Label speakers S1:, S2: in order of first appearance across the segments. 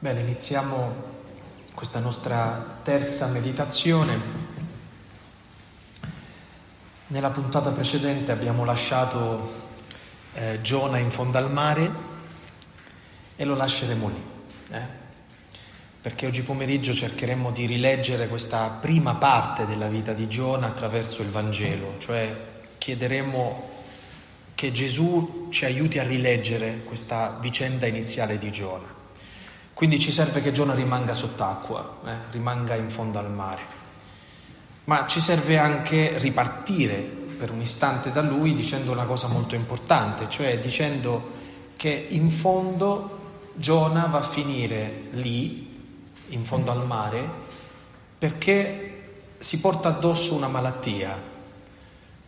S1: Bene, iniziamo questa nostra terza meditazione. Nella puntata precedente abbiamo lasciato eh, Giona in fondo al mare e lo lasceremo lì, eh? perché oggi pomeriggio cercheremo di rileggere questa prima parte della vita di Giona attraverso il Vangelo, cioè chiederemo che Gesù ci aiuti a rileggere questa vicenda iniziale di Giona. Quindi ci serve che Giona rimanga sott'acqua, eh, rimanga in fondo al mare. Ma ci serve anche ripartire per un istante da lui dicendo una cosa molto importante, cioè dicendo che in fondo Giona va a finire lì, in fondo al mare, perché si porta addosso una malattia,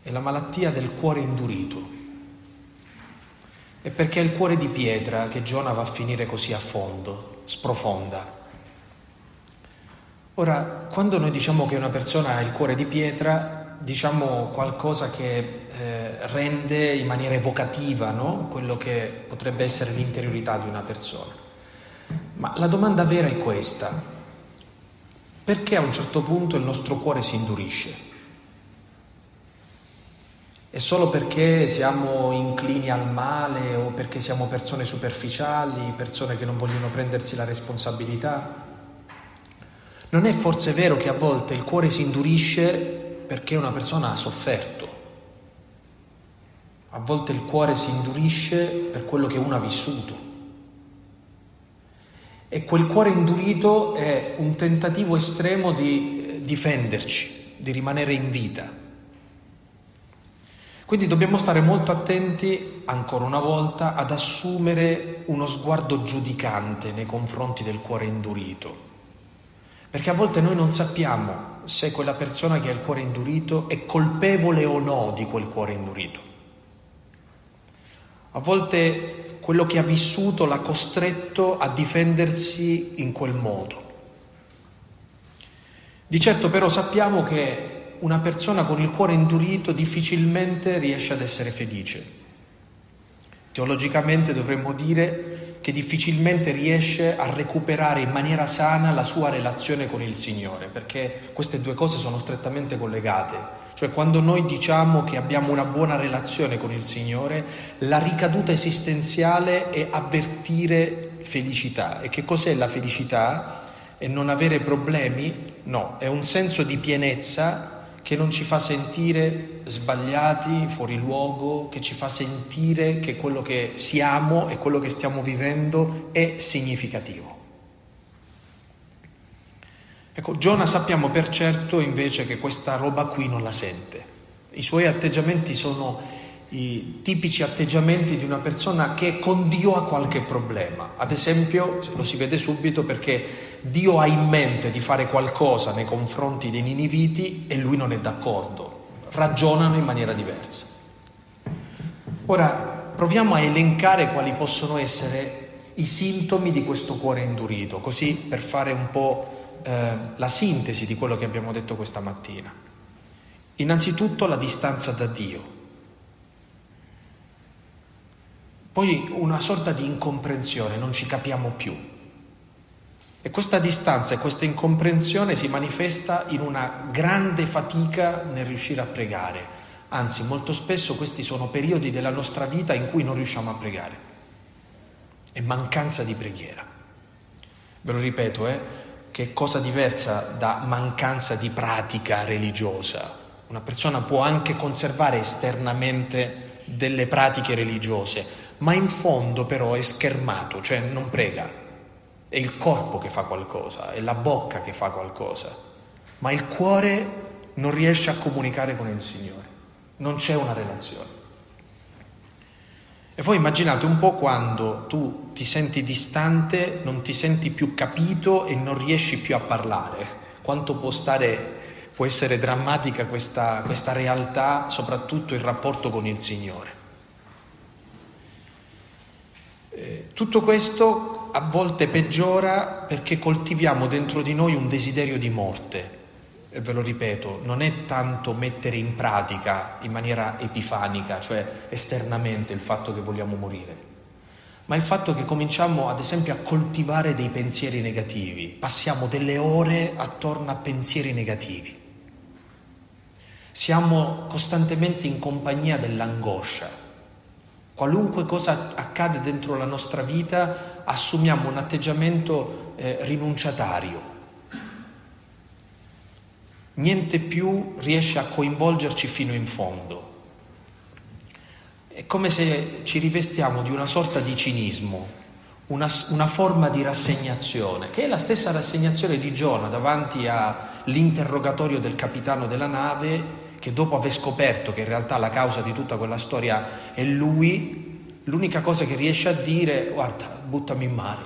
S1: è la malattia del cuore indurito. E perché è il cuore di pietra che Giona va a finire così a fondo, sprofonda. Ora, quando noi diciamo che una persona ha il cuore di pietra, diciamo qualcosa che eh, rende in maniera evocativa no? quello che potrebbe essere l'interiorità di una persona. Ma la domanda vera è questa. Perché a un certo punto il nostro cuore si indurisce? È solo perché siamo inclini al male o perché siamo persone superficiali, persone che non vogliono prendersi la responsabilità? Non è forse vero che a volte il cuore si indurisce perché una persona ha sofferto? A volte il cuore si indurisce per quello che uno ha vissuto. E quel cuore indurito è un tentativo estremo di difenderci, di rimanere in vita. Quindi dobbiamo stare molto attenti, ancora una volta, ad assumere uno sguardo giudicante nei confronti del cuore indurito. Perché a volte noi non sappiamo se quella persona che ha il cuore indurito è colpevole o no di quel cuore indurito. A volte quello che ha vissuto l'ha costretto a difendersi in quel modo. Di certo però sappiamo che una persona con il cuore indurito difficilmente riesce ad essere felice. Teologicamente dovremmo dire che difficilmente riesce a recuperare in maniera sana la sua relazione con il Signore, perché queste due cose sono strettamente collegate. Cioè quando noi diciamo che abbiamo una buona relazione con il Signore, la ricaduta esistenziale è avvertire felicità. E che cos'è la felicità? È non avere problemi? No, è un senso di pienezza che non ci fa sentire sbagliati, fuori luogo, che ci fa sentire che quello che siamo e quello che stiamo vivendo è significativo. Ecco, Giona sappiamo per certo invece che questa roba qui non la sente. I suoi atteggiamenti sono i tipici atteggiamenti di una persona che con Dio ha qualche problema. Ad esempio, lo si vede subito perché Dio ha in mente di fare qualcosa nei confronti dei niniviti e lui non è d'accordo, ragionano in maniera diversa. Ora proviamo a elencare quali possono essere i sintomi di questo cuore indurito, così per fare un po' eh, la sintesi di quello che abbiamo detto questa mattina. Innanzitutto la distanza da Dio, poi una sorta di incomprensione, non ci capiamo più. E questa distanza e questa incomprensione si manifesta in una grande fatica nel riuscire a pregare. Anzi, molto spesso questi sono periodi della nostra vita in cui non riusciamo a pregare. È mancanza di preghiera. Ve lo ripeto, eh, che è cosa diversa da mancanza di pratica religiosa. Una persona può anche conservare esternamente delle pratiche religiose, ma in fondo però è schermato, cioè non prega, è il corpo che fa qualcosa, è la bocca che fa qualcosa, ma il cuore non riesce a comunicare con il Signore, non c'è una relazione. E voi immaginate un po' quando tu ti senti distante, non ti senti più capito e non riesci più a parlare, quanto può, stare, può essere drammatica questa, questa realtà, soprattutto il rapporto con il Signore. Eh, tutto questo a volte peggiora perché coltiviamo dentro di noi un desiderio di morte. E ve lo ripeto, non è tanto mettere in pratica in maniera epifanica, cioè esternamente il fatto che vogliamo morire, ma il fatto che cominciamo ad esempio a coltivare dei pensieri negativi, passiamo delle ore attorno a pensieri negativi. Siamo costantemente in compagnia dell'angoscia. Qualunque cosa accade dentro la nostra vita, assumiamo un atteggiamento eh, rinunciatario. Niente più riesce a coinvolgerci fino in fondo. È come se ci rivestiamo di una sorta di cinismo, una, una, forma di rassegnazione, che è la stessa rassegnazione di Giona davanti all'interrogatorio del capitano della nave, che dopo aver scoperto che in realtà la causa di tutta quella storia è lui, l'unica cosa che riesce a dire è guarda, buttami in mare,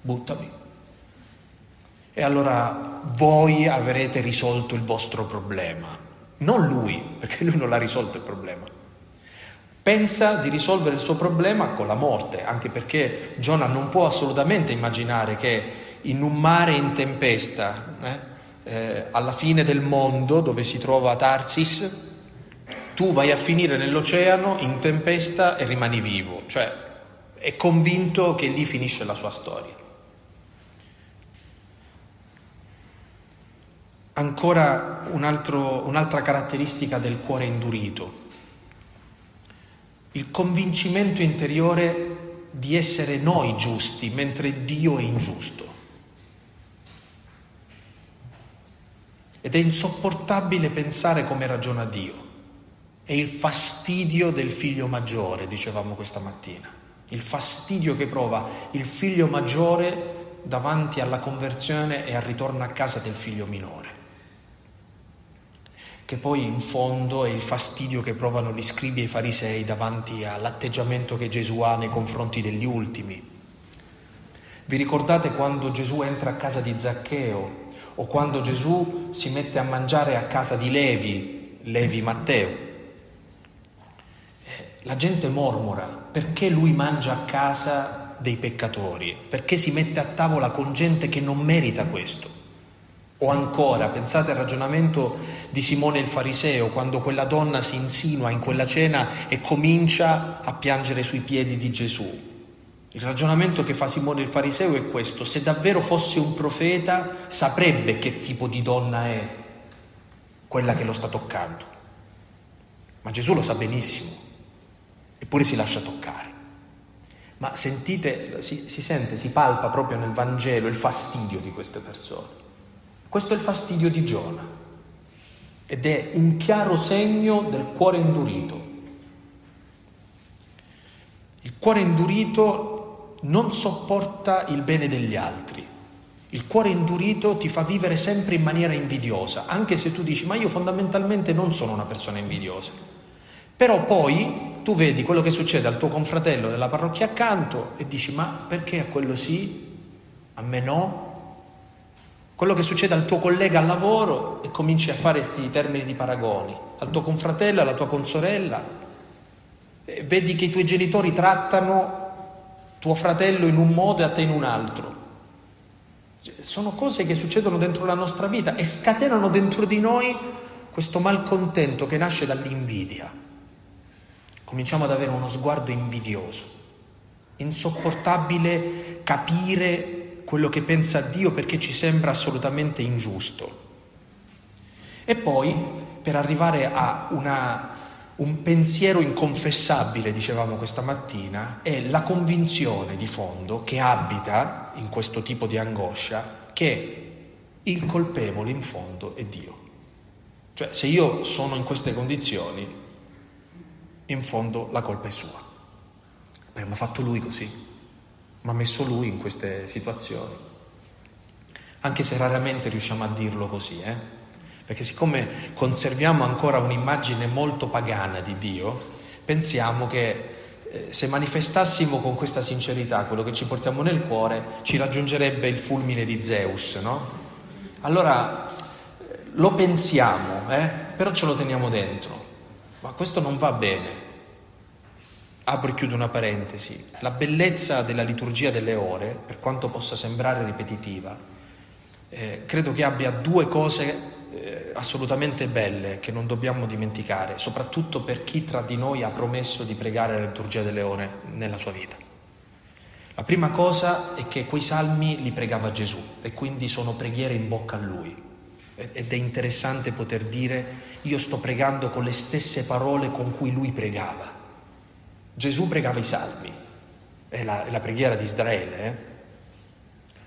S1: buttami. E allora voi avrete risolto il vostro problema, non lui, perché lui non l'ha risolto il problema pensa di risolvere il suo problema con la morte, anche perché Giona non può assolutamente immaginare che in un mare in tempesta, eh, eh, alla fine del mondo dove si trova Tarsis, tu vai a finire nell'oceano in tempesta e rimani vivo, cioè è convinto che lì finisce la sua storia. Ancora un altro, un'altra caratteristica del cuore indurito il convincimento interiore di essere noi giusti mentre Dio è ingiusto. Ed è insopportabile pensare come ragiona Dio. È il fastidio del figlio maggiore, dicevamo questa mattina. Il fastidio che prova il figlio maggiore davanti alla conversione e al ritorno a casa del figlio minore che poi in fondo è il fastidio che provano gli scribi e i farisei davanti all'atteggiamento che Gesù ha nei confronti degli ultimi. Vi ricordate quando Gesù entra a casa di Zaccheo o quando Gesù si mette a mangiare a casa di Levi, Levi Matteo? La gente mormora perché lui mangia a casa dei peccatori, perché si mette a tavola con gente che non merita questo. O ancora, pensate al ragionamento di Simone il Fariseo, quando quella donna si insinua in quella cena e comincia a piangere sui piedi di Gesù. Il ragionamento che fa Simone il Fariseo è questo, se davvero fosse un profeta saprebbe che tipo di donna è quella che lo sta toccando. Ma Gesù lo sa benissimo, eppure si lascia toccare. Ma sentite, si, si sente, si palpa proprio nel Vangelo il fastidio di queste persone. Questo è il fastidio di Giona ed è un chiaro segno del cuore indurito. Il cuore indurito non sopporta il bene degli altri. Il cuore indurito ti fa vivere sempre in maniera invidiosa, anche se tu dici ma io fondamentalmente non sono una persona invidiosa. Però poi tu vedi quello che succede al tuo confratello della parrocchia accanto e dici ma perché a quello sì, a me no? quello che succede al tuo collega al lavoro e cominci a fare questi termini di paragoni, al tuo confratello, alla tua consorella, vedi che i tuoi genitori trattano tuo fratello in un modo e a te in un altro. Sono cose che succedono dentro la nostra vita e scatenano dentro di noi questo malcontento che nasce dall'invidia. Cominciamo ad avere uno sguardo invidioso, insopportabile capire quello che pensa Dio perché ci sembra assolutamente ingiusto. E poi, per arrivare a una, un pensiero inconfessabile, dicevamo questa mattina, è la convinzione di fondo che abita in questo tipo di angoscia che il colpevole in fondo è Dio. Cioè, se io sono in queste condizioni, in fondo la colpa è sua. Beh, ma ha fatto lui così ma messo lui in queste situazioni. Anche se raramente riusciamo a dirlo così, eh? perché siccome conserviamo ancora un'immagine molto pagana di Dio, pensiamo che eh, se manifestassimo con questa sincerità quello che ci portiamo nel cuore, ci raggiungerebbe il fulmine di Zeus, no? Allora eh, lo pensiamo, eh? però ce lo teniamo dentro, ma questo non va bene. Apro e chiudo una parentesi. La bellezza della liturgia delle ore, per quanto possa sembrare ripetitiva, eh, credo che abbia due cose eh, assolutamente belle che non dobbiamo dimenticare, soprattutto per chi tra di noi ha promesso di pregare la liturgia delle ore nella sua vita. La prima cosa è che quei salmi li pregava Gesù e quindi sono preghiere in bocca a lui. Ed è interessante poter dire io sto pregando con le stesse parole con cui lui pregava. Gesù pregava i salmi, è la, è la preghiera di Israele. Eh?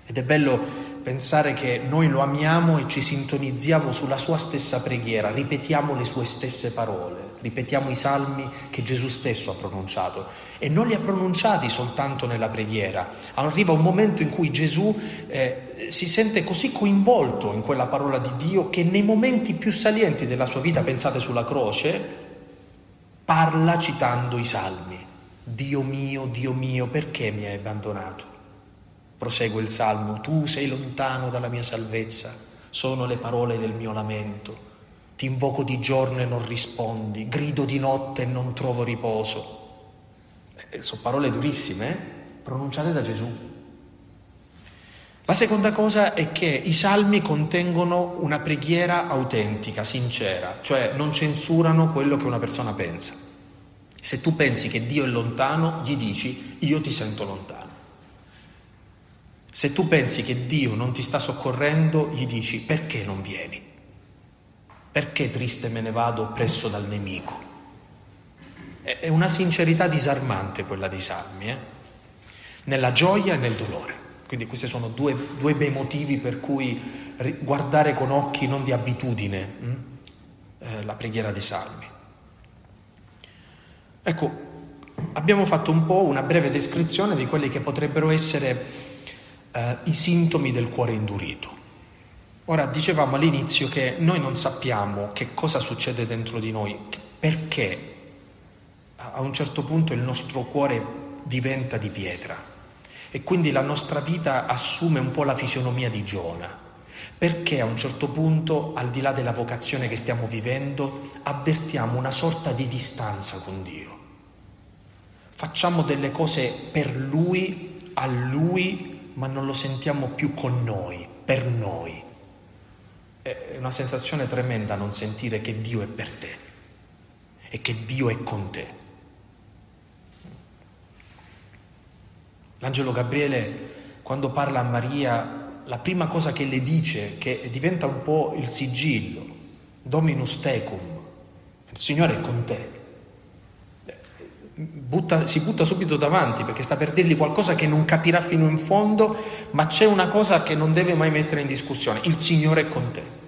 S1: Ed è bello pensare che noi lo amiamo e ci sintonizziamo sulla sua stessa preghiera, ripetiamo le sue stesse parole ripetiamo i salmi che Gesù stesso ha pronunciato e non li ha pronunciati soltanto nella preghiera. Arriva un momento in cui Gesù eh, si sente così coinvolto in quella parola di Dio che nei momenti più salienti della sua vita, pensate sulla croce, parla citando i salmi. Dio mio, Dio mio, perché mi hai abbandonato? Prosegue il salmo, tu sei lontano dalla mia salvezza, sono le parole del mio lamento. Ti invoco di giorno e non rispondi, grido di notte e non trovo riposo. Eh, sono parole durissime, eh? pronunciate da Gesù. La seconda cosa è che i salmi contengono una preghiera autentica, sincera, cioè non censurano quello che una persona pensa. Se tu pensi che Dio è lontano, gli dici io ti sento lontano. Se tu pensi che Dio non ti sta soccorrendo, gli dici perché non vieni? Perché triste me ne vado presso dal nemico? È una sincerità disarmante quella dei salmi, eh? nella gioia e nel dolore. Quindi questi sono due, due bei motivi per cui guardare con occhi non di abitudine hm? eh, la preghiera dei salmi. Ecco, abbiamo fatto un po' una breve descrizione di quelli che potrebbero essere eh, i sintomi del cuore indurito. Ora dicevamo all'inizio che noi non sappiamo che cosa succede dentro di noi, perché a un certo punto il nostro cuore diventa di pietra e quindi la nostra vita assume un po' la fisionomia di Giona. Perché a un certo punto, al di là della vocazione che stiamo vivendo, avvertiamo una sorta di distanza con Dio. Facciamo delle cose per Lui, a Lui, ma non lo sentiamo più con noi, per noi. È una sensazione tremenda non sentire che Dio è per te e che Dio è con te. L'angelo Gabriele, quando parla a Maria, la prima cosa che le dice, che diventa un po' il sigillo, Dominus tecum, il Signore è con te. Butta, si butta subito davanti perché sta per dirgli qualcosa che non capirà fino in fondo, ma c'è una cosa che non deve mai mettere in discussione, il Signore è con te.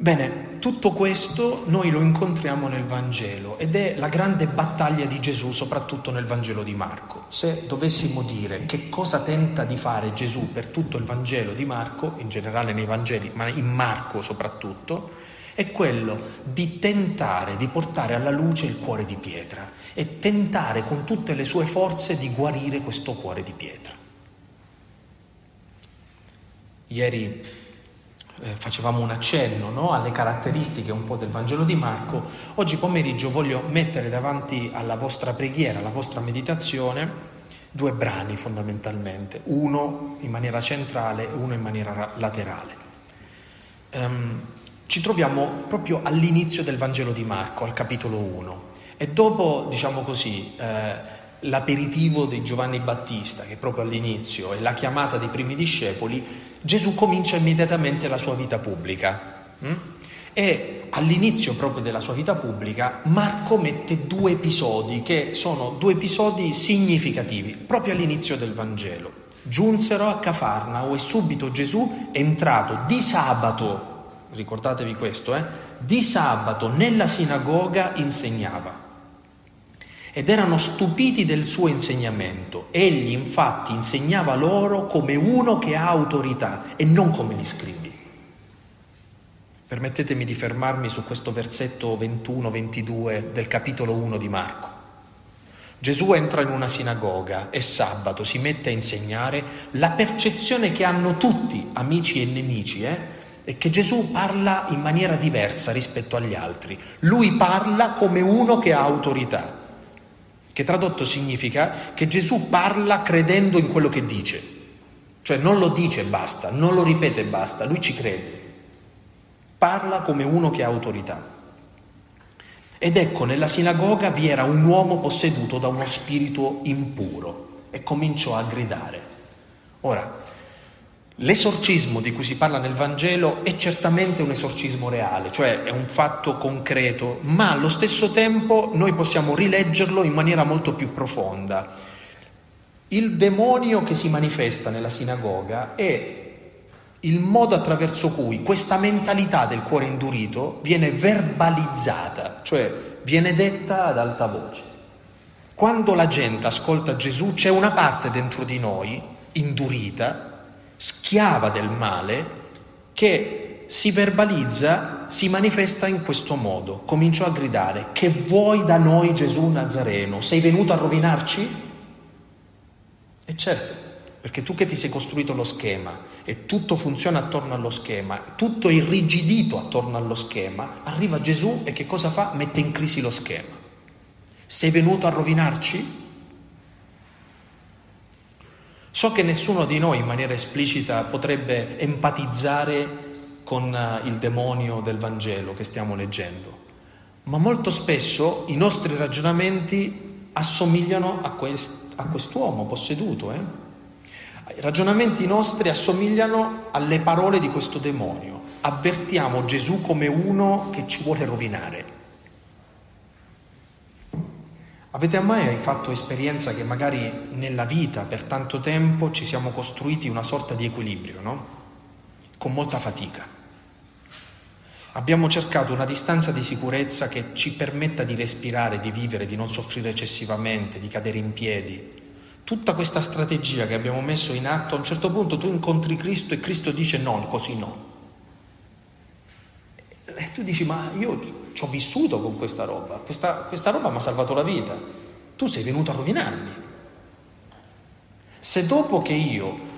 S1: Bene, tutto questo noi lo incontriamo nel Vangelo ed è la grande battaglia di Gesù, soprattutto nel Vangelo di Marco. Se dovessimo dire che cosa tenta di fare Gesù per tutto il Vangelo di Marco, in generale nei Vangeli, ma in Marco soprattutto, è quello di tentare di portare alla luce il cuore di pietra e tentare con tutte le sue forze di guarire questo cuore di pietra. Ieri eh, facevamo un accenno no, alle caratteristiche un po' del Vangelo di Marco, oggi pomeriggio voglio mettere davanti alla vostra preghiera, alla vostra meditazione, due brani fondamentalmente, uno in maniera centrale e uno in maniera laterale. Um, ci troviamo proprio all'inizio del Vangelo di Marco, al capitolo 1, e dopo, diciamo così, eh, l'aperitivo di Giovanni Battista, che è proprio all'inizio, e la chiamata dei primi discepoli, Gesù comincia immediatamente la sua vita pubblica. Hm? E all'inizio proprio della sua vita pubblica Marco mette due episodi che sono due episodi significativi, proprio all'inizio del Vangelo. Giunsero a Cafarnao e subito Gesù, entrato di sabato ricordatevi questo, eh? di sabato nella sinagoga insegnava. Ed erano stupiti del suo insegnamento. Egli infatti insegnava loro come uno che ha autorità e non come gli scribi. Permettetemi di fermarmi su questo versetto 21-22 del capitolo 1 di Marco. Gesù entra in una sinagoga e sabato si mette a insegnare la percezione che hanno tutti, amici e nemici, eh? è che Gesù parla in maniera diversa rispetto agli altri. Lui parla come uno che ha autorità, che tradotto significa che Gesù parla credendo in quello che dice, cioè non lo dice e basta, non lo ripete e basta, lui ci crede, parla come uno che ha autorità. Ed ecco, nella sinagoga vi era un uomo posseduto da uno spirito impuro e cominciò a gridare. Ora, l'esorcismo di cui si parla nel Vangelo è certamente un esorcismo reale, cioè è un fatto concreto, ma allo stesso tempo noi possiamo rileggerlo in maniera molto più profonda. Il demonio che si manifesta nella sinagoga è il modo attraverso cui questa mentalità del cuore indurito viene verbalizzata, cioè viene detta ad alta voce. Quando la gente ascolta Gesù c'è una parte dentro di noi, indurita, schiava del male, che si verbalizza, si manifesta in questo modo. Cominciò a gridare, che vuoi da noi Gesù Nazareno? Sei venuto a rovinarci? E certo, perché tu che ti sei costruito lo schema e tutto funziona attorno allo schema, tutto è irrigidito attorno allo schema, arriva Gesù e che cosa fa? Mette in crisi lo schema. Sei venuto a rovinarci? So che nessuno di noi in maniera esplicita potrebbe empatizzare con eh, il demonio del Vangelo che stiamo leggendo, ma molto spesso i nostri ragionamenti assomigliano a, quest- a quest'uomo posseduto. Eh? I ragionamenti nostri assomigliano alle parole di questo demonio. Avvertiamo Gesù come uno che ci vuole rovinare. Avete mai fatto esperienza che magari nella vita per tanto tempo ci siamo costruiti una sorta di equilibrio, no? Con molta fatica. Abbiamo cercato una distanza di sicurezza che ci permetta di respirare, di vivere, di non soffrire eccessivamente, di cadere in piedi, tutta questa strategia che abbiamo messo in atto, a un certo punto tu incontri Cristo e Cristo dice no, così no. E tu dici ma io ci ho vissuto con questa roba, questa, questa roba mi ha salvato la vita, tu sei venuto a rovinarmi. Se dopo che io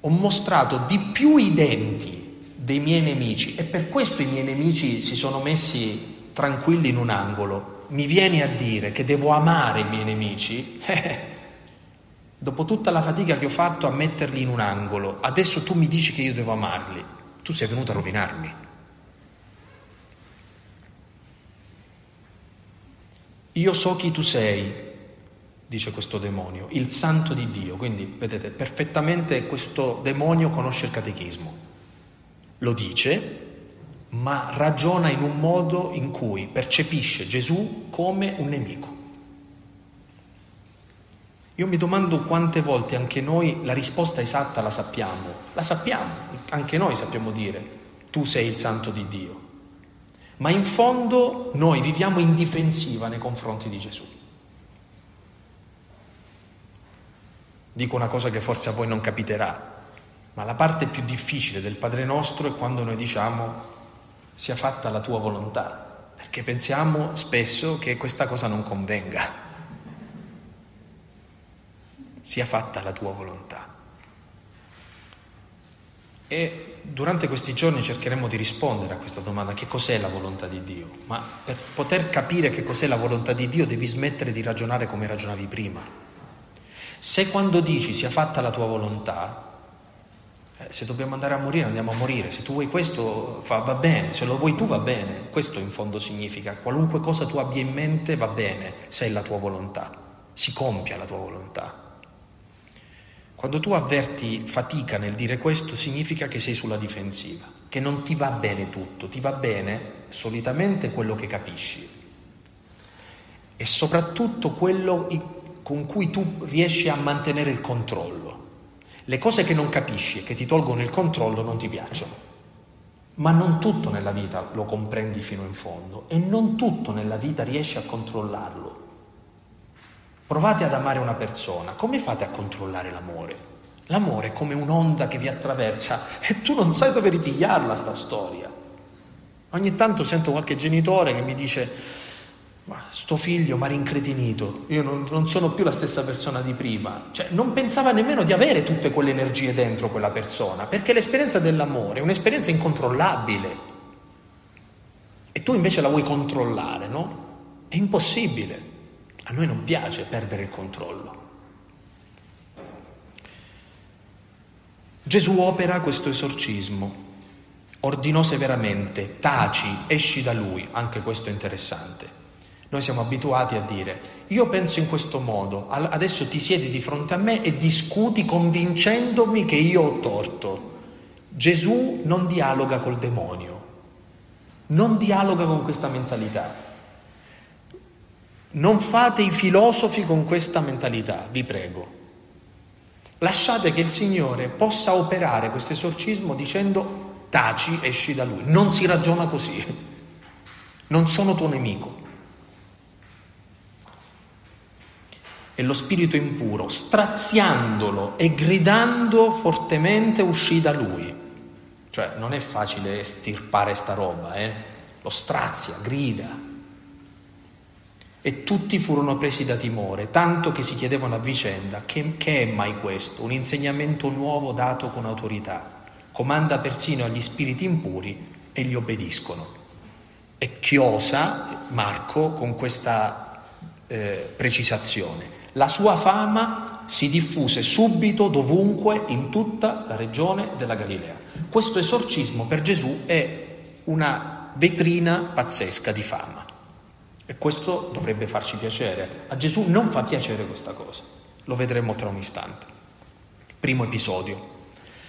S1: ho mostrato di più i denti dei miei nemici e per questo i miei nemici si sono messi tranquilli in un angolo, mi vieni a dire che devo amare i miei nemici, eh, Dopo tutta la fatica che ho fatto a metterli in un angolo, adesso tu mi dici che io devo amarli. Tu sei venuto a rovinarmi. Io so chi tu sei, dice questo demonio, il santo di Dio. Quindi, vedete, perfettamente questo demonio conosce il catechismo. Lo dice, ma ragiona in un modo in cui percepisce Gesù come un nemico. Io mi domando quante volte anche noi la risposta esatta la sappiamo, la sappiamo, anche noi sappiamo dire, tu sei il santo di Dio, ma in fondo noi viviamo in difensiva nei confronti di Gesù. Dico una cosa che forse a voi non capiterà, ma la parte più difficile del Padre nostro è quando noi diciamo sia fatta la tua volontà, perché pensiamo spesso che questa cosa non convenga sia fatta la tua volontà. E durante questi giorni cercheremo di rispondere a questa domanda, che cos'è la volontà di Dio? Ma per poter capire che cos'è la volontà di Dio devi smettere di ragionare come ragionavi prima. Se quando dici sia fatta la tua volontà, eh, se dobbiamo andare a morire andiamo a morire, se tu vuoi questo fa, va bene, se lo vuoi tu va bene, questo in fondo significa, qualunque cosa tu abbia in mente va bene se è la tua volontà, si compia la tua volontà. Quando tu avverti fatica nel dire questo significa che sei sulla difensiva, che non ti va bene tutto, ti va bene solitamente quello che capisci e soprattutto quello con cui tu riesci a mantenere il controllo. Le cose che non capisci e che ti tolgono il controllo non ti piacciono, ma non tutto nella vita lo comprendi fino in fondo e non tutto nella vita riesci a controllarlo. Provate ad amare una persona, come fate a controllare l'amore? L'amore è come un'onda che vi attraversa e tu non sai dove ripigliarla sta storia. Ogni tanto sento qualche genitore che mi dice, ma sto figlio mi ha rincretinito, io non, non, sono più la stessa persona di prima. Cioè, non pensava nemmeno di avere tutte quelle energie dentro quella persona, perché l'esperienza dell'amore è un'esperienza incontrollabile. E tu invece la vuoi controllare, no? È impossibile. A noi non piace perdere il controllo. Gesù opera questo esorcismo. ordinò severamente, taci, esci da lui, anche questo è interessante. Noi siamo abituati a dire, io penso in questo modo, adesso ti siedi di fronte a me e discuti convincendomi che io ho torto. Gesù non dialoga col demonio, non dialoga con questa mentalità. Non fate i filosofi con questa mentalità, vi prego. Lasciate che il Signore possa operare questo esorcismo dicendo taci, esci da lui. Non si ragiona così. Non sono tuo nemico. E lo spirito impuro, straziandolo e gridando fortemente, uscì da lui. Cioè non è facile estirpare sta roba, eh? Lo strazia, grida. E tutti furono presi da timore, tanto che si chiedevano a vicenda che, che è mai questo? Un insegnamento nuovo dato con autorità. Comanda persino agli spiriti impuri e gli obbediscono. E chiosa Marco con questa eh, precisazione. La sua fama si diffuse subito, dovunque, in tutta la regione della Galilea. Questo esorcismo per Gesù è una vetrina pazzesca di fama. E questo dovrebbe farci piacere. A Gesù non fa piacere questa cosa. Lo vedremo tra un istante. Primo episodio.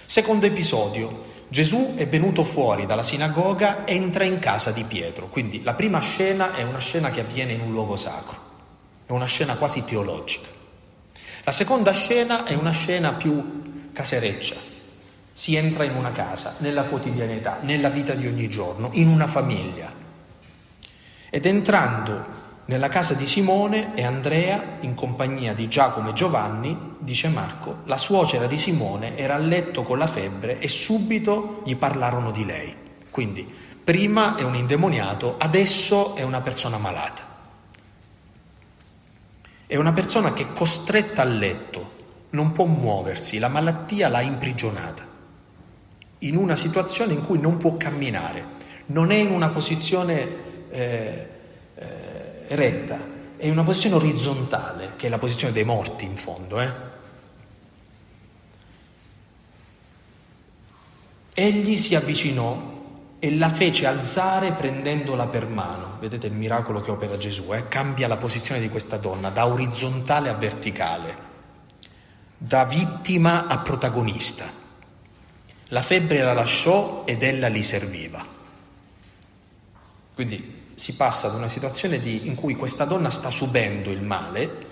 S1: Secondo episodio. Gesù è venuto fuori dalla sinagoga, entra in casa di Pietro. Quindi la prima scena è una scena che avviene in un luogo sacro. È una scena quasi teologica. La seconda scena è una scena più casereccia. Si entra in una casa, nella quotidianità, nella vita di ogni giorno, in una famiglia. Ed entrando nella casa di Simone e Andrea, in compagnia di Giacomo e Giovanni, dice Marco, la suocera di Simone era a letto con la febbre e subito gli parlarono di lei. Quindi prima è un indemoniato, adesso è una persona malata. È una persona che è costretta a letto, non può muoversi, la malattia l'ha imprigionata, in una situazione in cui non può camminare, non è in una posizione eh, eh, retta, è in una posizione orizzontale, che è la posizione dei morti in fondo. Eh? Egli si avvicinò e la fece alzare prendendola per mano. Vedete il miracolo che opera Gesù, eh? cambia la posizione di questa donna da orizzontale a verticale, da vittima a protagonista. La febbre la lasciò ed ella li serviva. Quindi si passa ad una situazione di, in cui questa donna sta subendo il male,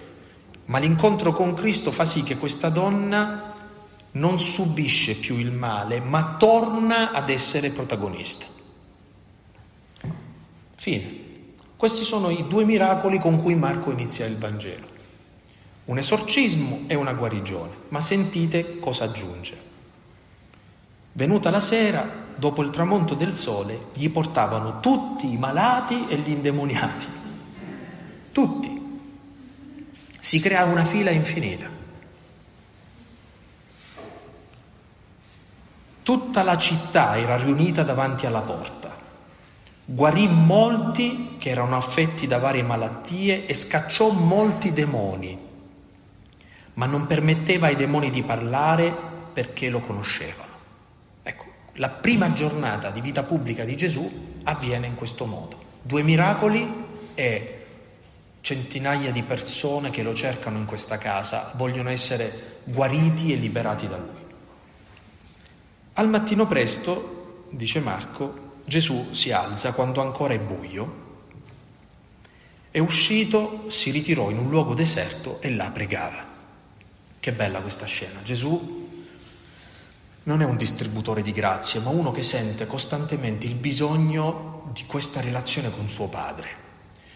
S1: ma l'incontro con Cristo fa sì che questa donna non subisce più il male, ma torna ad essere protagonista. Fine. Questi sono i due miracoli con cui Marco inizia il Vangelo. Un esorcismo e una guarigione, ma sentite cosa aggiunge. Venuta la sera, dopo il tramonto del sole, gli portavano tutti i malati e gli indemoniati. Tutti. Si creava una fila infinita. Tutta la città era riunita davanti alla porta. Guarì molti che erano affetti da varie malattie e scacciò molti demoni, ma non permetteva ai demoni di parlare perché lo conosceva la prima giornata di vita pubblica di Gesù avviene in questo modo. Due miracoli e centinaia di persone che lo cercano in questa casa vogliono essere guariti e liberati da lui. Al mattino presto, dice Marco, Gesù si alza quando ancora è buio, è uscito, si ritirò in un luogo deserto e là pregava. Che bella questa scena. Gesù non è un distributore di grazie, ma uno che sente costantemente il bisogno di questa relazione con suo Padre.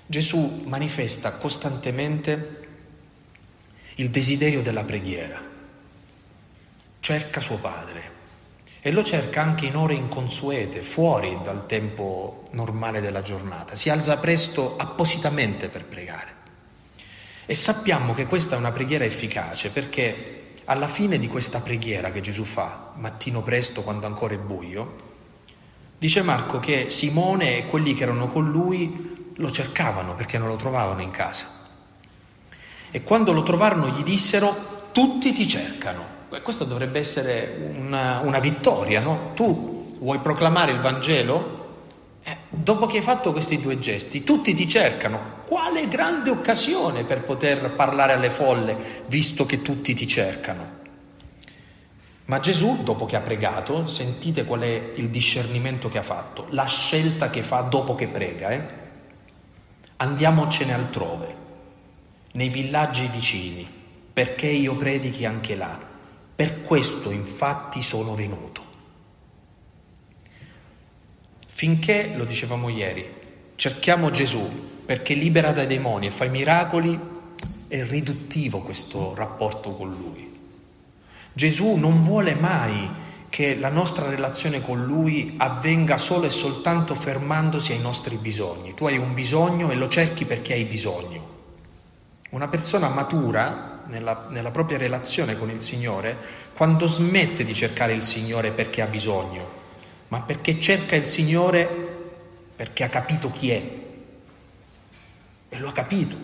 S1: Gesù manifesta costantemente il desiderio della preghiera, cerca suo Padre e lo cerca anche in ore inconsuete, fuori dal tempo normale della giornata. Si alza presto appositamente per pregare. E sappiamo che questa è una preghiera efficace perché alla fine di questa preghiera che Gesù fa, mattino presto quando ancora è buio, dice Marco che Simone e quelli che erano con lui lo cercavano perché non lo trovavano in casa. E quando lo trovarono gli dissero tutti ti cercano. Questo dovrebbe essere una, una vittoria, no? Tu vuoi proclamare il Vangelo? Eh, dopo che hai fatto questi due gesti, tutti ti cercano. Quale grande occasione per poter parlare alle folle, visto che tutti ti cercano. Ma Gesù, dopo che ha pregato, sentite qual è il discernimento che ha fatto, la scelta che fa dopo che prega. Eh? Andiamocene altrove, nei villaggi vicini, perché io predichi anche là. Per questo infatti sono venuto. Finché, lo dicevamo ieri, cerchiamo Gesù perché libera dai demoni e fa i miracoli, è riduttivo questo rapporto con Lui. Gesù non vuole mai che la nostra relazione con Lui avvenga solo e soltanto fermandosi ai nostri bisogni. Tu hai un bisogno e lo cerchi perché hai bisogno. Una persona matura nella, nella propria relazione con il Signore, quando smette di cercare il Signore perché ha bisogno, ma perché cerca il Signore perché ha capito chi è. E lo ha capito.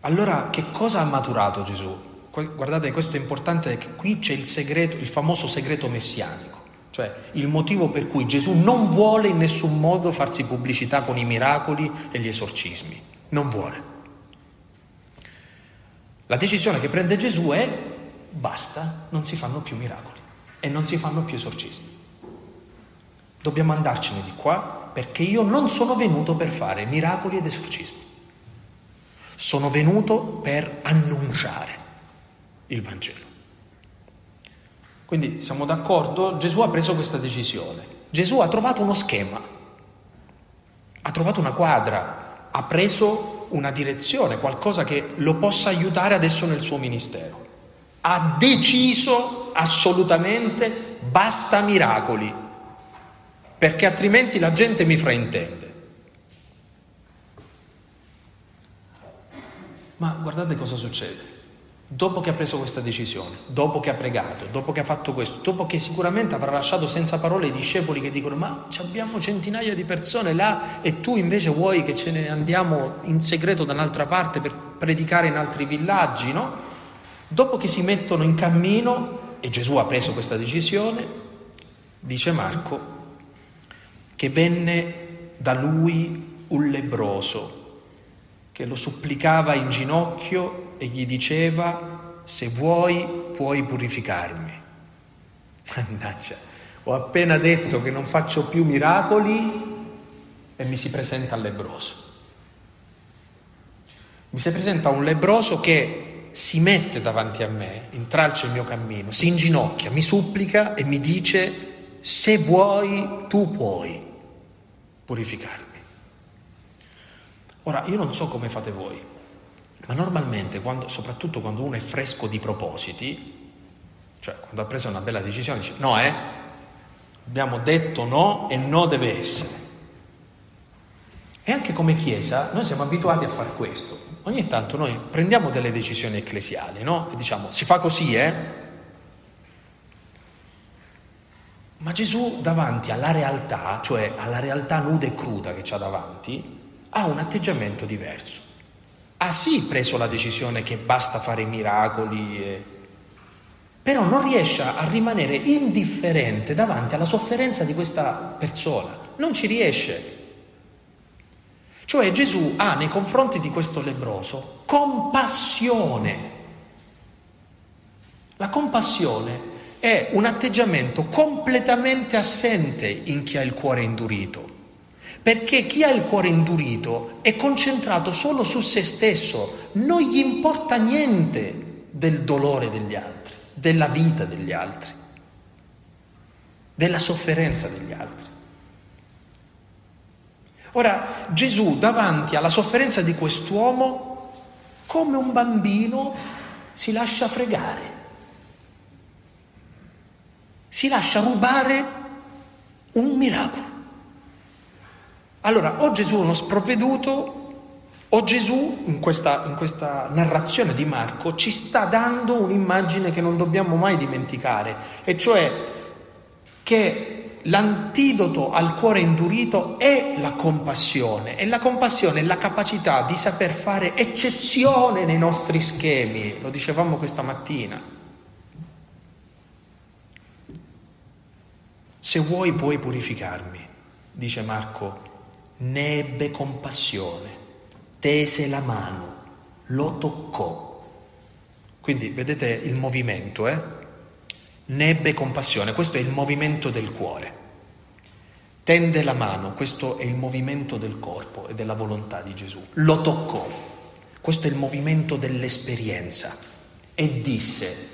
S1: Allora che cosa ha maturato Gesù? Guardate, questo è importante perché qui c'è il segreto, il famoso segreto messianico, cioè il motivo per cui Gesù non vuole in nessun modo farsi pubblicità con i miracoli e gli esorcismi. Non vuole. La decisione che prende Gesù è basta, non si fanno più miracoli e non si fanno più esorcismi. Dobbiamo andarcene di qua perché io non sono venuto per fare miracoli ed esorcismi. Sono venuto per annunciare il Vangelo. Quindi siamo d'accordo, Gesù ha preso questa decisione. Gesù ha trovato uno schema, ha trovato una quadra, ha preso una direzione, qualcosa che lo possa aiutare adesso nel suo ministero. Ha deciso assolutamente basta miracoli, perché altrimenti la gente mi fraintende. Ma guardate cosa succede. Dopo che ha preso questa decisione, dopo che ha pregato, dopo che ha fatto questo, dopo che sicuramente avrà lasciato senza parole i discepoli che dicono ma abbiamo centinaia di persone là e tu invece vuoi che ce ne andiamo in segreto da un'altra parte per predicare in altri villaggi, no? Dopo che si mettono in cammino e Gesù ha preso questa decisione, dice Marco che venne da lui un lebroso che lo supplicava in ginocchio e gli diceva, se vuoi puoi purificarmi. Mannaggia, ho appena detto che non faccio più miracoli e mi si presenta il lebroso. Mi si presenta un lebroso che si mette davanti a me, intralcia il mio cammino, si inginocchia, mi supplica e mi dice, se vuoi tu puoi purificarmi. Ora, io non so come fate voi, ma normalmente, quando, soprattutto quando uno è fresco di propositi, cioè quando ha preso una bella decisione, dice no, eh, abbiamo detto no e no deve essere. E anche come Chiesa noi siamo abituati a fare questo. Ogni tanto noi prendiamo delle decisioni ecclesiali, no? E diciamo, si fa così, eh? Ma Gesù davanti alla realtà, cioè alla realtà nuda e cruda che c'ha davanti, ha un atteggiamento diverso. Ha sì preso la decisione che basta fare miracoli, e... però non riesce a rimanere indifferente davanti alla sofferenza di questa persona. Non ci riesce. Cioè Gesù ha nei confronti di questo lebroso compassione. La compassione è un atteggiamento completamente assente in chi ha il cuore indurito. Perché chi ha il cuore indurito è concentrato solo su se stesso, non gli importa niente del dolore degli altri, della vita degli altri, della sofferenza degli altri. Ora Gesù davanti alla sofferenza di quest'uomo, come un bambino, si lascia fregare, si lascia rubare un miracolo. Allora, o Gesù è uno sprovveduto, o Gesù, in questa, in questa, narrazione di Marco, ci sta dando un'immagine che non dobbiamo mai dimenticare, e cioè che l'antidoto al cuore indurito è la compassione, e la compassione è la capacità di saper fare eccezione nei nostri schemi, lo dicevamo questa mattina. se vuoi puoi purificarmi, dice Marco, ne ebbe compassione, tese la mano, lo toccò. Quindi vedete il movimento, eh? Ne ebbe compassione, questo è il movimento del cuore. Tende la mano, questo è il movimento del corpo e della volontà di Gesù. Lo toccò, questo è il movimento dell'esperienza. E disse,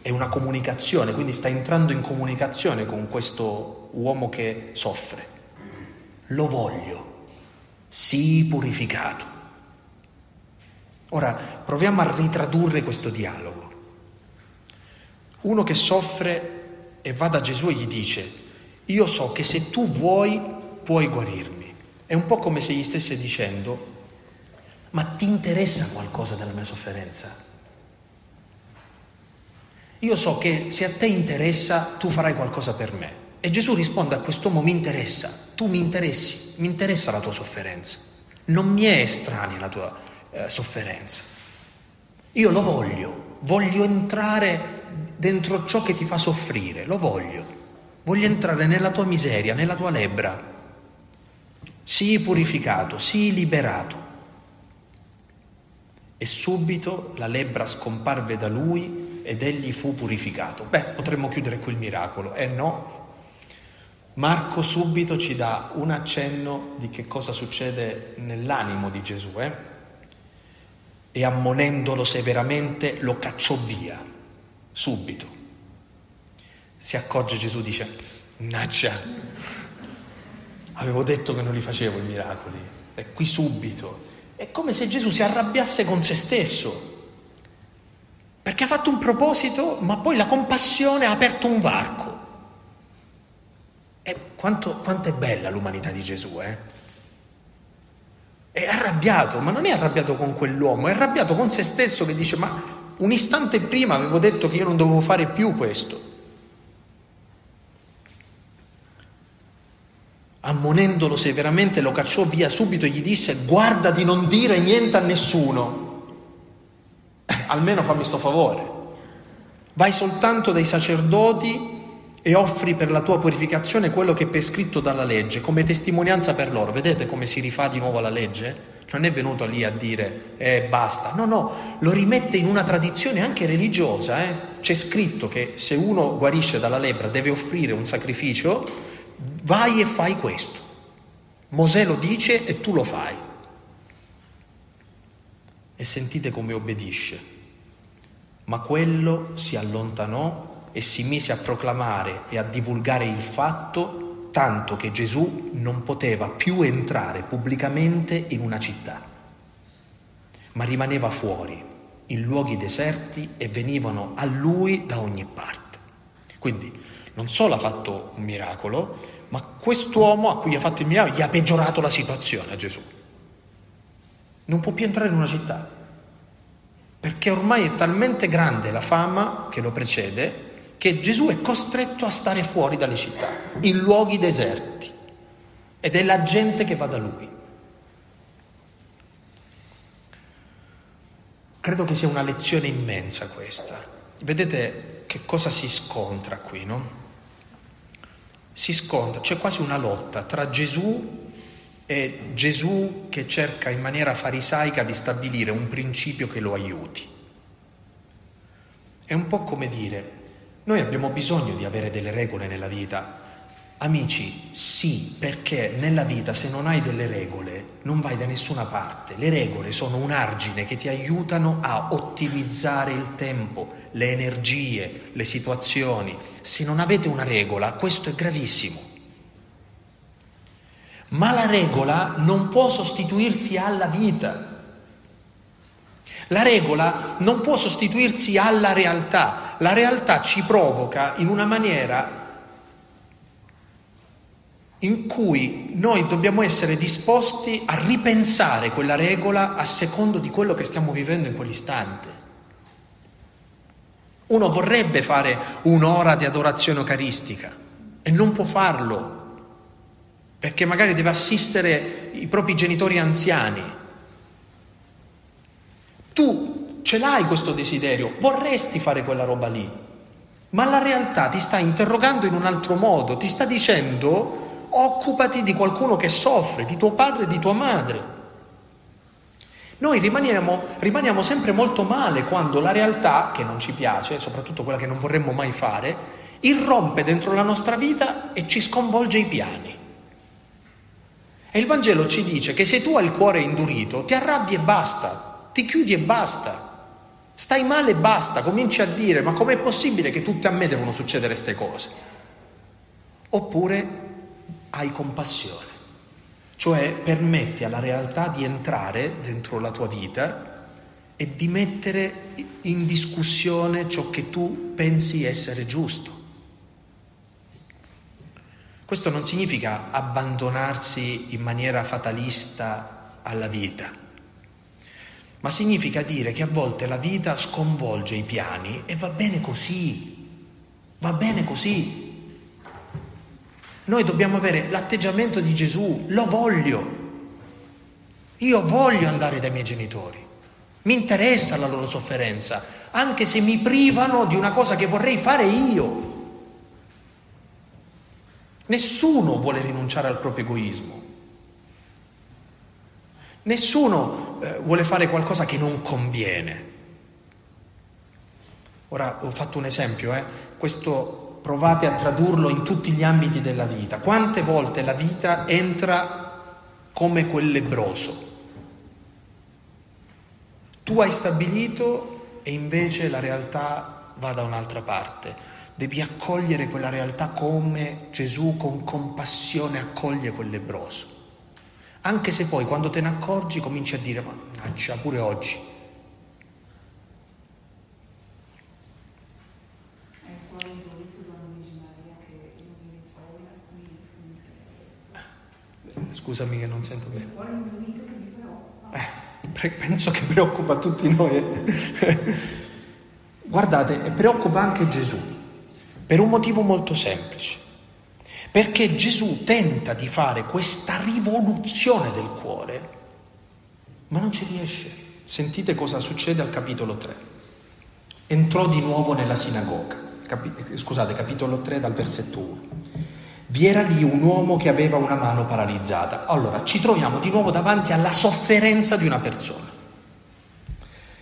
S1: è una comunicazione, quindi sta entrando in comunicazione con questo uomo che soffre. Lo voglio, sii purificato. Ora proviamo a ritradurre questo dialogo. Uno che soffre e va da Gesù e gli dice, io so che se tu vuoi, puoi guarirmi. È un po' come se gli stesse dicendo, ma ti interessa qualcosa della mia sofferenza? Io so che se a te interessa, tu farai qualcosa per me. E Gesù risponde a quest'uomo, mi interessa, tu mi interessi, mi interessa la tua sofferenza. Non mi è estranea la tua eh, sofferenza. Io lo voglio, voglio entrare dentro ciò che ti fa soffrire, lo voglio. Voglio entrare nella tua miseria, nella tua lebbra. Sii purificato, sii liberato. E subito la lebbra scomparve da lui ed egli fu purificato. Beh, potremmo chiudere qui il miracolo, eh no? Marco subito ci dà un accenno di che cosa succede nell'animo di Gesù, eh? E ammonendolo severamente lo cacciò via, subito si accorge Gesù dice, naccia, avevo detto che non li facevo i miracoli, è qui subito. È come se Gesù si arrabbiasse con se stesso, perché ha fatto un proposito, ma poi la compassione ha aperto un varco. E quanto, quanto è bella l'umanità di Gesù, eh? È arrabbiato, ma non è arrabbiato con quell'uomo, è arrabbiato con se stesso che dice, ma un istante prima avevo detto che io non dovevo fare più questo. ammonendolo severamente, lo cacciò via subito e gli disse guarda di non dire niente a nessuno, almeno fammi sto favore, vai soltanto dai sacerdoti e offri per la tua purificazione quello che è prescritto dalla legge, come testimonianza per loro. Vedete come si rifà di nuovo alla legge? Non è venuto lì a dire eh, basta, no, no, lo rimette in una tradizione anche religiosa. Eh? C'è scritto che se uno guarisce dalla lebbra deve offrire un sacrificio vai e fai questo. Mosè lo dice e tu lo fai. E sentite come obbedisce. Ma quello si allontanò e si mise a proclamare e a divulgare il fatto tanto che Gesù non poteva più entrare pubblicamente in una città, ma rimaneva fuori, in luoghi deserti e venivano a lui da ogni parte. Quindi non solo ha fatto un miracolo, ma quest'uomo a cui ha fatto il miracolo gli ha peggiorato la situazione a Gesù. Non può più entrare in una città, perché ormai è talmente grande la fama che lo precede che Gesù è costretto a stare fuori dalle città, in luoghi deserti, ed è la gente che va da lui. Credo che sia una lezione immensa questa. Vedete che cosa si scontra qui, no? si scontra, c'è quasi una lotta tra Gesù e Gesù che cerca in maniera farisaica di stabilire un principio che lo aiuti. È un po' come dire, noi abbiamo bisogno di avere delle regole nella vita. Amici, sì, perché nella vita se non hai delle regole non vai da nessuna parte. Le regole sono un argine che ti aiutano a ottimizzare il tempo, le energie, le situazioni. Se non avete una regola, questo è gravissimo. Ma la regola non può sostituirsi alla vita. La regola non può sostituirsi alla realtà. La realtà ci provoca in una maniera in cui noi dobbiamo essere disposti a ripensare quella regola a secondo di quello che stiamo vivendo in quell'istante. Uno vorrebbe fare un'ora di adorazione eucaristica e non può farlo perché magari deve assistere i propri genitori anziani. Tu ce l'hai questo desiderio, vorresti fare quella roba lì, ma la realtà ti sta interrogando in un altro modo, ti sta dicendo occupati di qualcuno che soffre, di tuo padre e di tua madre. Noi rimaniamo, rimaniamo sempre molto male quando la realtà, che non ci piace, soprattutto quella che non vorremmo mai fare, irrompe dentro la nostra vita e ci sconvolge i piani. E il Vangelo ci dice che se tu hai il cuore indurito, ti arrabbi e basta, ti chiudi e basta. Stai male e basta, cominci a dire ma com'è possibile che tutte a me devono succedere queste cose? Oppure hai compassione, cioè permetti alla realtà di entrare dentro la tua vita e di mettere in discussione ciò che tu pensi essere giusto. Questo non significa abbandonarsi in maniera fatalista alla vita ma significa dire che a volte la vita sconvolge i piani e va bene così, va bene così. Noi dobbiamo avere l'atteggiamento di Gesù, lo voglio, io voglio andare dai miei genitori, mi interessa la loro sofferenza, anche se mi privano di una cosa che vorrei fare io. Nessuno vuole rinunciare al proprio egoismo. Nessuno eh, vuole fare qualcosa che non conviene. Ora ho fatto un esempio, eh? questo provate a tradurlo in tutti gli ambiti della vita. Quante volte la vita entra come quel lebroso? Tu hai stabilito e invece la realtà va da un'altra parte. Devi accogliere quella realtà come Gesù con compassione accoglie quel lebroso anche se poi quando te ne accorgi cominci a dire ma mannaggia pure oggi. Scusami che non sento bene. Eh, penso che preoccupa tutti noi. Guardate, preoccupa anche Gesù, per un motivo molto semplice. Perché Gesù tenta di fare questa rivoluzione del cuore, ma non ci riesce. Sentite cosa succede al capitolo 3. Entrò di nuovo nella sinagoga. Capi- scusate, capitolo 3 dal versetto 1. Vi era lì un uomo che aveva una mano paralizzata. Allora, ci troviamo di nuovo davanti alla sofferenza di una persona.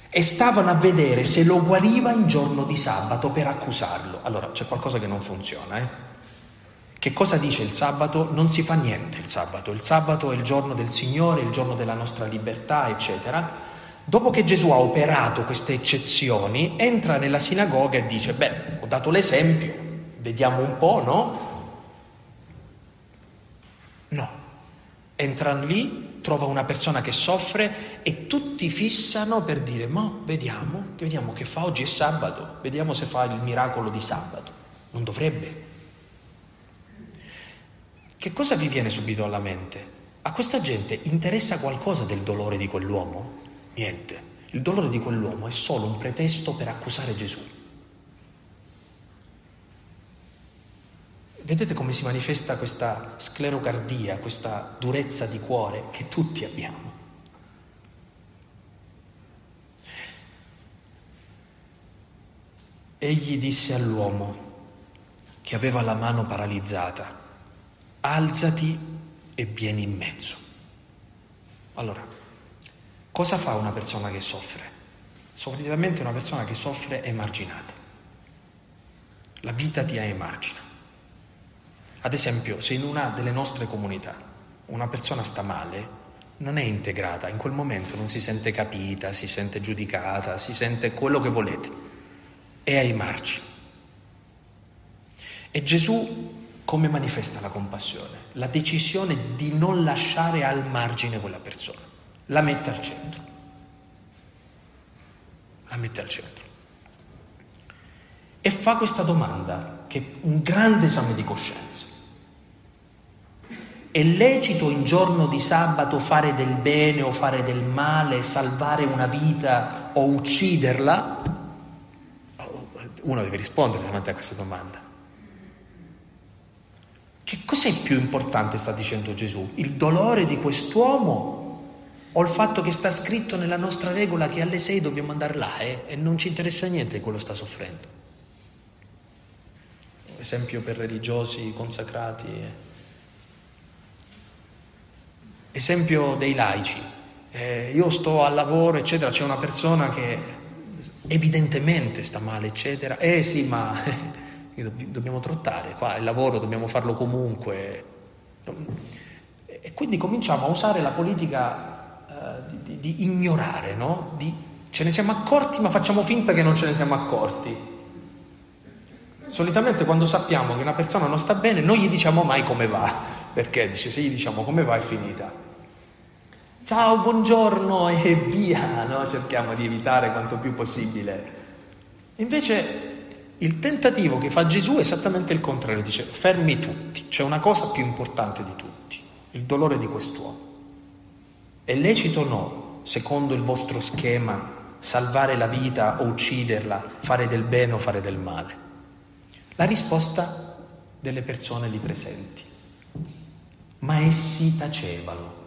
S1: E stavano a vedere se lo guariva in giorno di sabato per accusarlo. Allora, c'è qualcosa che non funziona, eh? Che cosa dice il sabato? Non si fa niente il sabato. Il sabato è il giorno del Signore, il giorno della nostra libertà, eccetera. Dopo che Gesù ha operato queste eccezioni, entra nella sinagoga e dice, beh, ho dato l'esempio, vediamo un po', no? No. Entra lì, trova una persona che soffre e tutti fissano per dire, ma vediamo, vediamo che fa oggi è sabato, vediamo se fa il miracolo di sabato. Non dovrebbe. Che cosa vi viene subito alla mente? A questa gente interessa qualcosa del dolore di quell'uomo? Niente. Il dolore di quell'uomo è solo un pretesto per accusare Gesù. Vedete come si manifesta questa sclerocardia, questa durezza di cuore che tutti abbiamo. Egli disse all'uomo che aveva la mano paralizzata, alzati e vieni in mezzo. Allora, cosa fa una persona che soffre? Solitamente una persona che soffre è emarginata. La vita ti emargina. Ad esempio, se in una delle nostre comunità una persona sta male, non è integrata, in quel momento non si sente capita, si sente giudicata, si sente quello che volete, è ai margini. E Gesù come manifesta la compassione? La decisione di non lasciare al margine quella persona, la mette al centro. La mette al centro. E fa questa domanda, che è un grande esame di coscienza. È lecito in giorno di sabato fare del bene o fare del male, salvare una vita o ucciderla? Uno deve rispondere davanti a questa domanda. Che cos'è più importante, sta dicendo Gesù? Il dolore di quest'uomo o il fatto che sta scritto nella nostra regola che alle sei dobbiamo andare là eh, e non ci interessa niente di quello sta soffrendo? esempio per religiosi consacrati, esempio dei laici. Eh, io sto al lavoro, eccetera, c'è una persona che evidentemente sta male, eccetera. Eh sì, ma dobbiamo trottare, qua il lavoro dobbiamo farlo comunque. E quindi cominciamo a usare la politica eh, di, di, ignorare, no? Di, ce ne siamo accorti ma facciamo finta che non ce ne siamo accorti. Solitamente quando sappiamo che una persona non sta bene, non gli diciamo mai come va, perché dice se gli diciamo come va è finita. Ciao, buongiorno e via, no? cerchiamo di evitare quanto più possibile. Invece il tentativo che fa Gesù è esattamente il contrario, dice fermi tutti, c'è una cosa più importante di tutti, il dolore di quest'uomo. È lecito o no, secondo il vostro schema, salvare la vita o ucciderla, fare del bene o fare del male? La risposta delle persone lì presenti. Ma essi tacevano.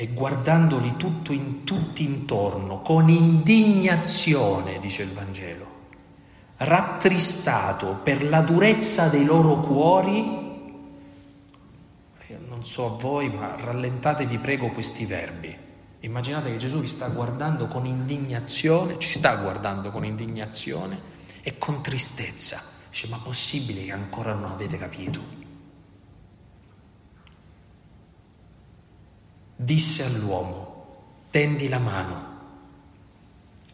S1: E guardandoli tutto in, tutti intorno, con indignazione, dice il Vangelo, rattristato per la durezza dei loro cuori, non so a voi, ma rallentate vi prego questi verbi Immaginate che Gesù vi sta guardando con indignazione, ci sta guardando con indignazione e con tristezza. Dice, ma possibile che ancora non avete capito? Disse all'uomo, tendi la mano.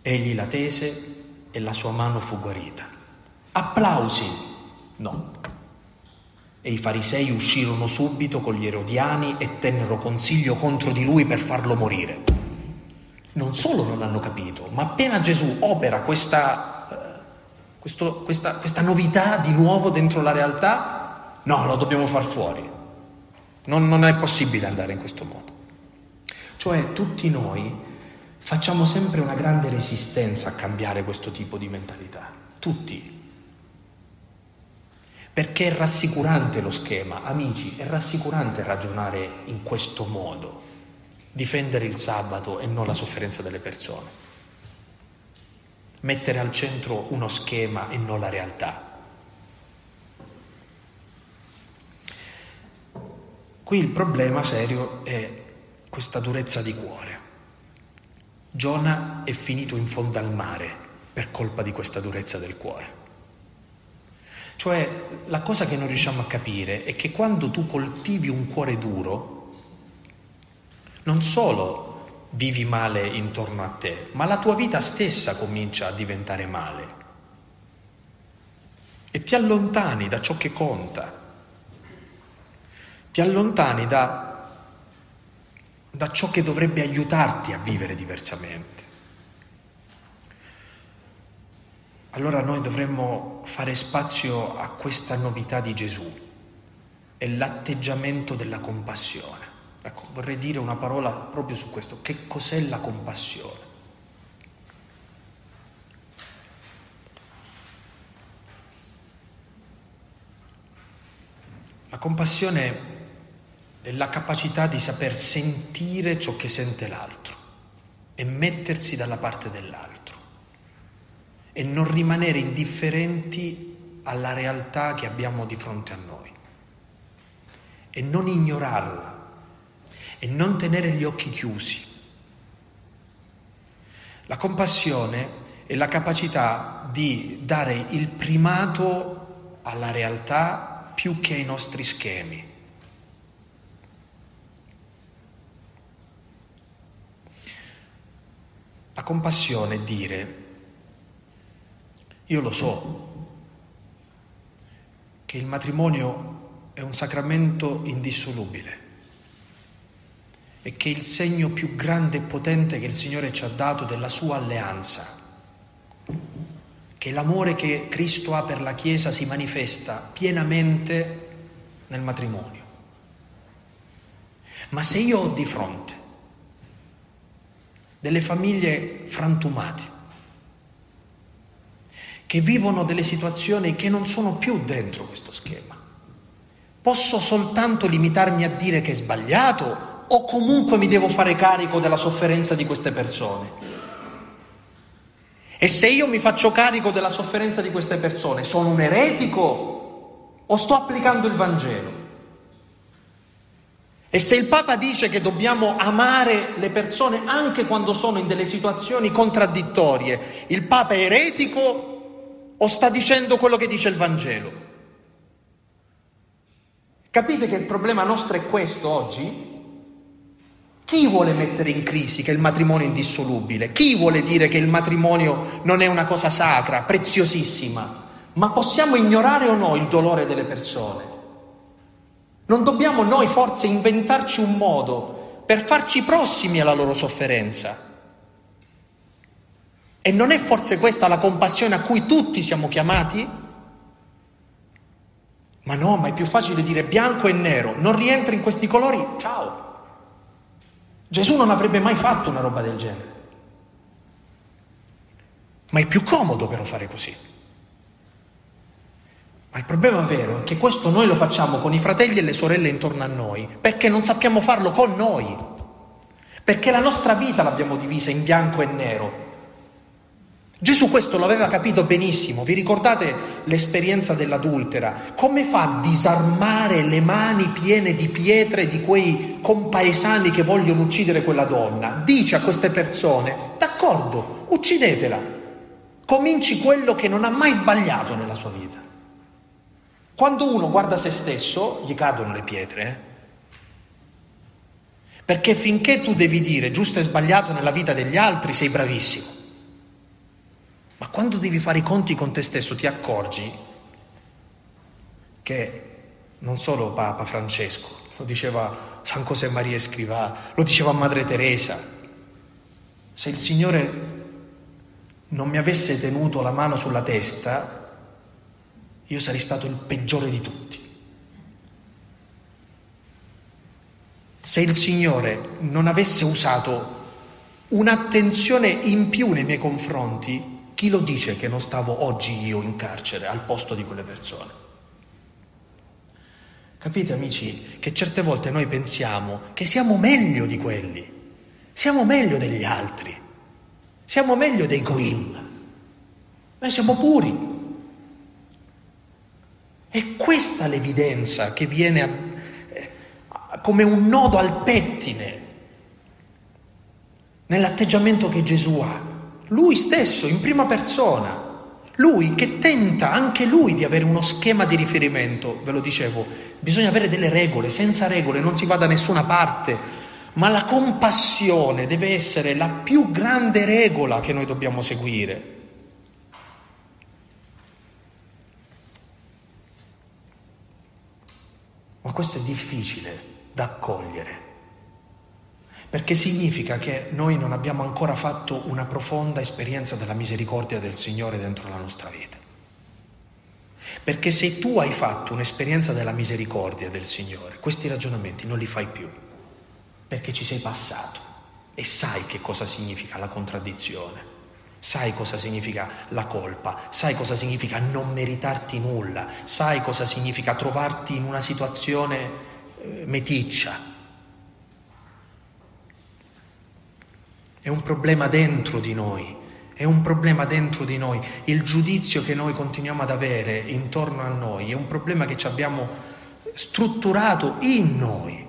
S1: Egli la tese e la sua mano fu guarita. Applausi? No. E i farisei uscirono subito con gli erodiani e tennero consiglio contro di lui per farlo morire. Non solo non hanno capito, ma appena Gesù opera questa, eh, questo, questa, questa novità di nuovo dentro la realtà, no, lo dobbiamo far fuori. Non, non è possibile andare in questo modo. Cioè tutti noi facciamo sempre una grande resistenza a cambiare questo tipo di mentalità. Tutti, perché è rassicurante lo schema, amici, è rassicurante ragionare in questo modo, difendere il sabato e non la sofferenza delle persone, mettere al centro uno schema e non la realtà. Qui il problema serio è questa durezza di cuore. Giona è finito in fondo al mare per colpa di questa durezza del cuore. Cioè la cosa che non riusciamo a capire è che quando tu coltivi un cuore duro, non solo vivi male intorno a te, ma la tua vita stessa comincia a diventare male. E ti allontani da ciò che conta, ti allontani da, da ciò che dovrebbe aiutarti a vivere diversamente. allora noi dovremmo fare spazio a questa novità di Gesù e l'atteggiamento della compassione. Ecco, vorrei dire una parola proprio su questo. Che cos'è la compassione? La compassione è la capacità di saper sentire ciò che sente l'altro e mettersi dalla parte dell'altro e non rimanere indifferenti alla realtà che abbiamo di fronte a noi e non ignorarla e non tenere gli occhi chiusi. La compassione è la capacità di dare il primato alla realtà più che ai nostri schemi. La compassione è dire io lo so che il matrimonio è un sacramento indissolubile e che il segno più grande e potente che il Signore ci ha dato della sua alleanza, che l'amore che Cristo ha per la Chiesa si manifesta pienamente nel matrimonio. Ma se io ho di fronte delle famiglie frantumate, che vivono delle situazioni che non sono più dentro questo schema. Posso soltanto limitarmi a dire che è sbagliato o comunque mi devo fare carico della sofferenza di queste persone? E se io mi faccio carico della sofferenza di queste persone, sono un eretico o sto applicando il Vangelo? E se il Papa dice che dobbiamo amare le persone anche quando sono in delle situazioni contraddittorie, il Papa è eretico o sta dicendo quello che dice il Vangelo? Capite che il problema nostro è questo oggi? Chi vuole mettere in crisi che il matrimonio è indissolubile? Chi vuole dire che il matrimonio non è una cosa sacra, preziosissima? Ma possiamo ignorare o no il dolore delle persone? Non dobbiamo noi forse inventarci un modo per farci prossimi alla loro sofferenza? E non è forse questa la compassione a cui tutti siamo chiamati? Ma no, ma è più facile dire bianco e nero, non rientra in questi colori, ciao. Gesù non avrebbe mai fatto una roba del genere. Ma è più comodo però fare così. Ma il problema vero è che questo noi lo facciamo con i fratelli e le sorelle intorno a noi, perché non sappiamo farlo con noi, perché la nostra vita l'abbiamo divisa in bianco e nero. Gesù questo lo aveva capito benissimo, vi ricordate l'esperienza dell'adultera? Come fa a disarmare le mani piene di pietre di quei compaesani che vogliono uccidere quella donna? Dice a queste persone, d'accordo, uccidetela, cominci quello che non ha mai sbagliato nella sua vita. Quando uno guarda se stesso, gli cadono le pietre. Eh? Perché finché tu devi dire giusto e sbagliato nella vita degli altri, sei bravissimo. Ma quando devi fare i conti con te stesso ti accorgi che non solo Papa Francesco, lo diceva San José Maria Escrivà, lo diceva Madre Teresa, se il Signore non mi avesse tenuto la mano sulla testa, io sarei stato il peggiore di tutti. Se il Signore non avesse usato un'attenzione in più nei miei confronti, chi lo dice che non stavo oggi io in carcere al posto di quelle persone? Capite amici che certe volte noi pensiamo che siamo meglio di quelli, siamo meglio degli altri, siamo meglio dei Goim, noi siamo puri, è questa l'evidenza che viene a, eh, come un nodo al pettine nell'atteggiamento che Gesù ha. Lui stesso, in prima persona, lui che tenta anche lui di avere uno schema di riferimento, ve lo dicevo, bisogna avere delle regole, senza regole non si va da nessuna parte, ma la compassione deve essere la più grande regola che noi dobbiamo seguire. Ma questo è difficile da accogliere, perché significa che noi non abbiamo ancora fatto una profonda esperienza della misericordia del Signore dentro la nostra vita. Perché se tu hai fatto un'esperienza della misericordia del Signore, questi ragionamenti non li fai più, perché ci sei passato e sai che cosa significa la contraddizione sai cosa significa la colpa, sai cosa significa non meritarti nulla, sai cosa significa trovarti in una situazione eh, meticcia. È un problema dentro di noi, è un problema dentro di noi. Il giudizio che noi continuiamo ad avere intorno a noi è un problema che ci abbiamo strutturato in noi.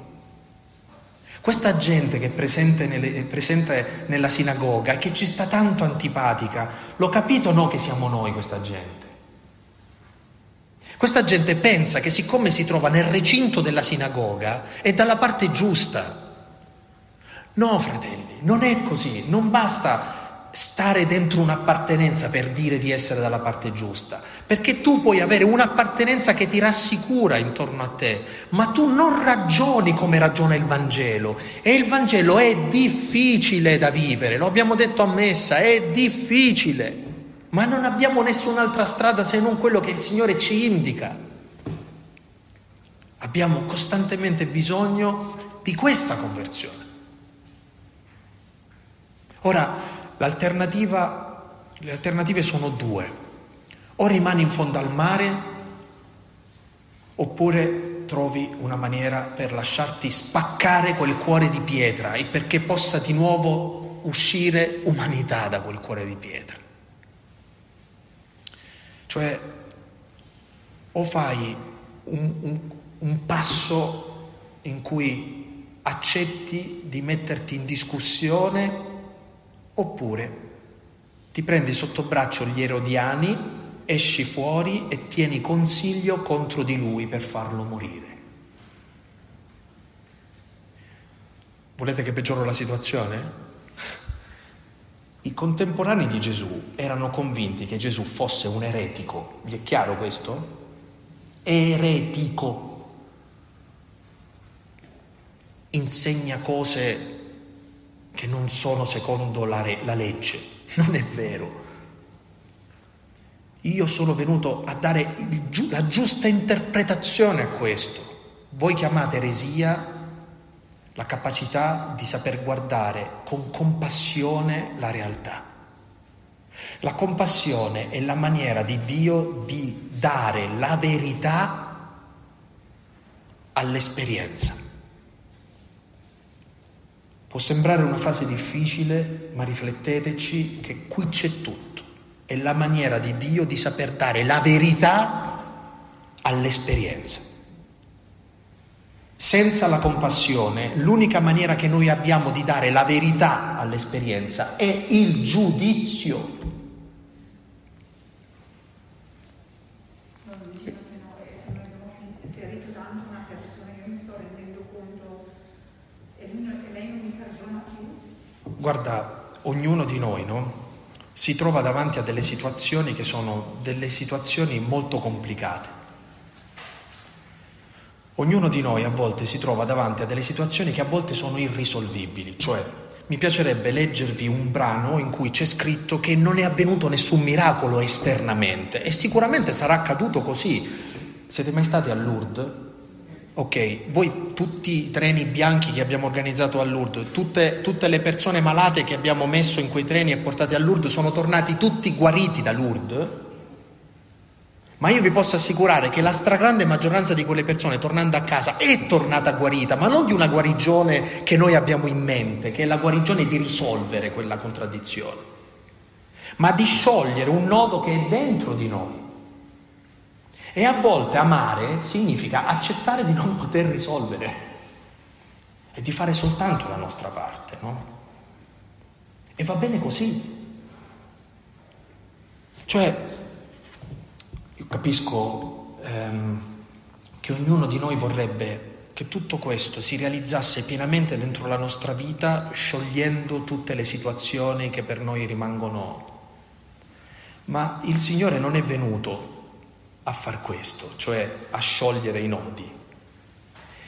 S1: Questa gente che è presente, nelle, è presente nella sinagoga e che ci sta tanto antipatica, l'ho capito o no che siamo noi questa gente? Questa gente pensa che siccome si trova nel recinto della sinagoga è dalla parte giusta. No, fratelli, non è così, non basta stare dentro un'appartenenza per dire di essere dalla parte giusta, perché tu puoi avere un'appartenenza che ti rassicura intorno a te, ma tu non ragioni come ragiona il Vangelo e il Vangelo è difficile da vivere, lo abbiamo detto a messa, è difficile, ma non abbiamo nessun'altra strada se non quello che il Signore ci indica. Abbiamo costantemente bisogno di questa conversione. Ora, le alternative sono due. O rimani in fondo al mare oppure trovi una maniera per lasciarti spaccare quel cuore di pietra e perché possa di nuovo uscire umanità da quel cuore di pietra. Cioè, o fai un, un, un passo in cui accetti di metterti in discussione, oppure ti prendi sotto braccio gli erodiani, esci fuori e tieni consiglio contro di lui per farlo morire. Volete che peggioro la situazione? I contemporanei di Gesù erano convinti che Gesù fosse un eretico. Vi è chiaro questo? Eretico. Insegna cose che non sono secondo la, re- la legge. Non è vero. Io sono venuto a dare giu- la giusta interpretazione a questo. Voi chiamate eresia la capacità di saper guardare con compassione la realtà. La compassione è la maniera di Dio di dare la verità all'esperienza. Può sembrare una frase difficile, ma rifletteteci che qui c'è tutto. È la maniera di Dio di saper dare la verità all'esperienza. Senza la compassione, l'unica maniera che noi abbiamo di dare la verità all'esperienza è il giudizio. Guarda, ognuno di noi, no? Si trova davanti a delle situazioni che sono delle situazioni molto complicate. Ognuno di noi a volte si trova davanti a delle situazioni che a volte sono irrisolvibili, cioè mi piacerebbe leggervi un brano in cui c'è scritto che non è avvenuto nessun miracolo esternamente e sicuramente sarà accaduto così. Siete mai stati a Lourdes? Ok, voi tutti i treni bianchi che abbiamo organizzato a Lourdes, tutte, tutte le persone malate che abbiamo messo in quei treni e portate a Lourdes sono tornati tutti guariti da Lourdes? Ma io vi posso assicurare che la stragrande maggioranza di quelle persone tornando a casa è tornata guarita, ma non di una guarigione che noi abbiamo in mente, che è la guarigione di risolvere quella contraddizione, ma di sciogliere un nodo che è dentro di noi. E a volte amare significa accettare di non poter risolvere e di fare soltanto la nostra parte, no? E va bene così. Cioè, io capisco ehm, che ognuno di noi vorrebbe che tutto questo si realizzasse pienamente dentro la nostra vita, sciogliendo tutte le situazioni che per noi rimangono. Ma il Signore non è venuto a far questo, cioè a sciogliere i nodi.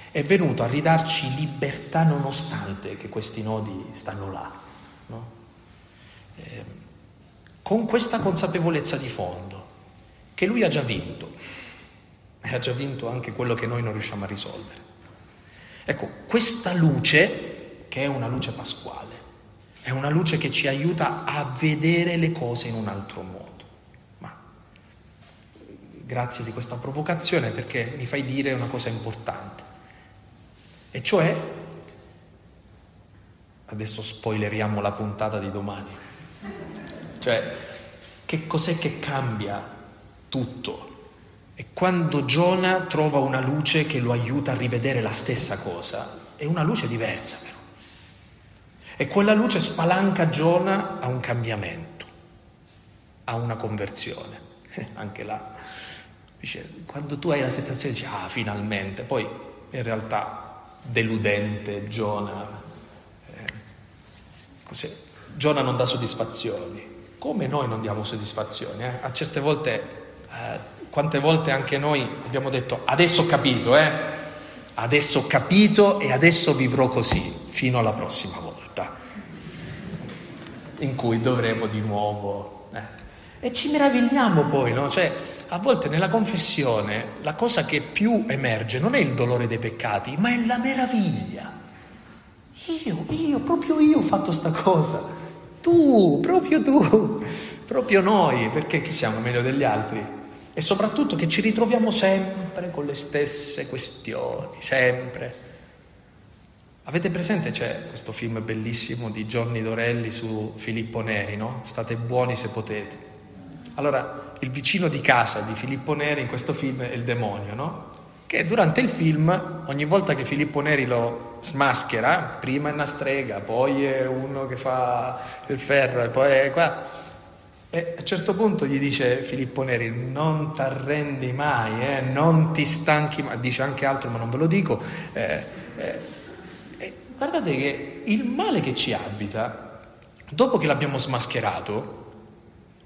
S1: È venuto a ridarci libertà nonostante che questi nodi stanno là. No? Eh, con questa consapevolezza di fondo che lui ha già vinto e ha già vinto anche quello che noi non riusciamo a risolvere. Ecco, questa luce, che è una luce pasquale, è una luce che ci aiuta a vedere le cose in un altro modo. Grazie di questa provocazione perché mi fai dire una cosa importante. E cioè, adesso spoileriamo la puntata di domani, cioè, che cos'è che cambia tutto. E quando Giona trova una luce che lo aiuta a rivedere la stessa cosa, è una luce diversa però. E quella luce spalanca Giona a un cambiamento, a una conversione. Anche là, dice, quando tu hai la sensazione dici, ah, finalmente, poi in realtà deludente Giona. Eh. Giona non dà soddisfazioni, come noi non diamo soddisfazioni. Eh? A certe volte eh, quante volte anche noi abbiamo detto adesso ho capito, eh? Adesso ho capito e adesso vivrò così fino alla prossima volta, in cui dovremo di nuovo. Eh. E ci meravigliamo poi, no? Cioè, a volte nella confessione la cosa che più emerge non è il dolore dei peccati, ma è la meraviglia. Io, io, proprio io ho fatto sta cosa. Tu, proprio tu, proprio noi, perché chi siamo meglio degli altri? e soprattutto che ci ritroviamo sempre con le stesse questioni, sempre. Avete presente c'è questo film bellissimo di Giorni Dorelli su Filippo Neri, no? State buoni se potete. Allora, il vicino di casa di Filippo Neri in questo film è il demonio, no? Che durante il film, ogni volta che Filippo Neri lo smaschera, prima è una strega, poi è uno che fa il ferro e poi è qua. E a un certo punto gli dice Filippo Neri, non ti arrendi mai, eh, non ti stanchi mai, dice anche altro ma non ve lo dico. Eh, eh, guardate che il male che ci abita, dopo che l'abbiamo smascherato,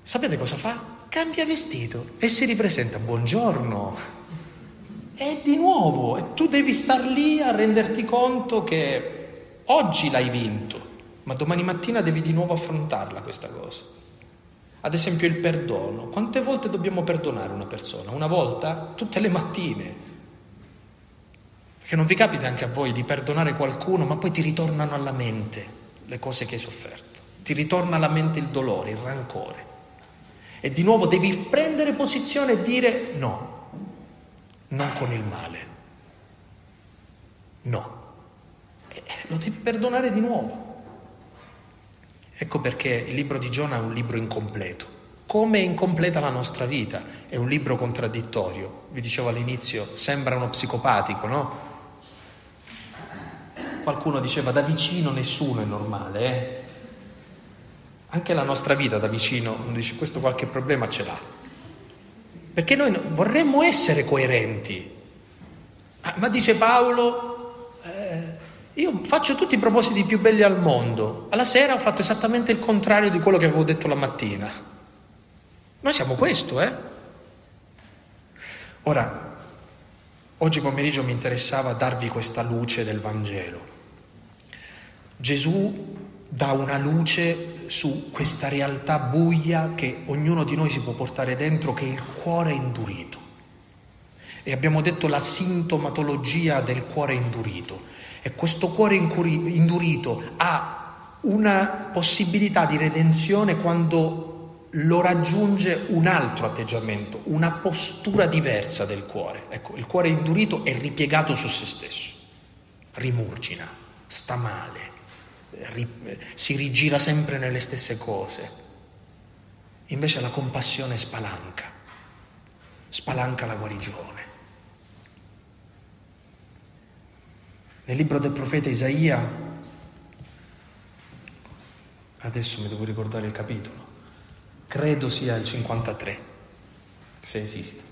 S1: sapete cosa fa? Cambia vestito e si ripresenta, buongiorno. E di nuovo, e tu devi star lì a renderti conto che oggi l'hai vinto, ma domani mattina devi di nuovo affrontarla questa cosa. Ad esempio il perdono. Quante volte dobbiamo perdonare una persona? Una volta? Tutte le mattine. Perché non vi capita anche a voi di perdonare qualcuno, ma poi ti ritornano alla mente le cose che hai sofferto. Ti ritorna alla mente il dolore, il rancore. E di nuovo devi prendere posizione e dire no, non con il male. No. E lo devi perdonare di nuovo. Ecco perché il libro di Giona è un libro incompleto. Come è incompleta la nostra vita? È un libro contraddittorio. Vi dicevo all'inizio, sembra uno psicopatico, no? Qualcuno diceva da vicino nessuno è normale, eh? Anche la nostra vita da vicino, dice questo qualche problema ce l'ha. Perché noi vorremmo essere coerenti. Ma dice Paolo, eh, io faccio tutti i propositi più belli al mondo. Alla sera ho fatto esattamente il contrario di quello che avevo detto la mattina. Noi siamo questo, eh? Ora, oggi pomeriggio mi interessava darvi questa luce del Vangelo. Gesù dà una luce su questa realtà buia che ognuno di noi si può portare dentro, che è il cuore indurito. E abbiamo detto la sintomatologia del cuore indurito e questo cuore indurito ha una possibilità di redenzione quando lo raggiunge un altro atteggiamento, una postura diversa del cuore. Ecco, il cuore indurito è ripiegato su se stesso, rimurgina, sta male, si rigira sempre nelle stesse cose. Invece la compassione spalanca, spalanca la guarigione. Nel libro del profeta Isaia, adesso mi devo ricordare il capitolo, credo sia il 53, se esiste.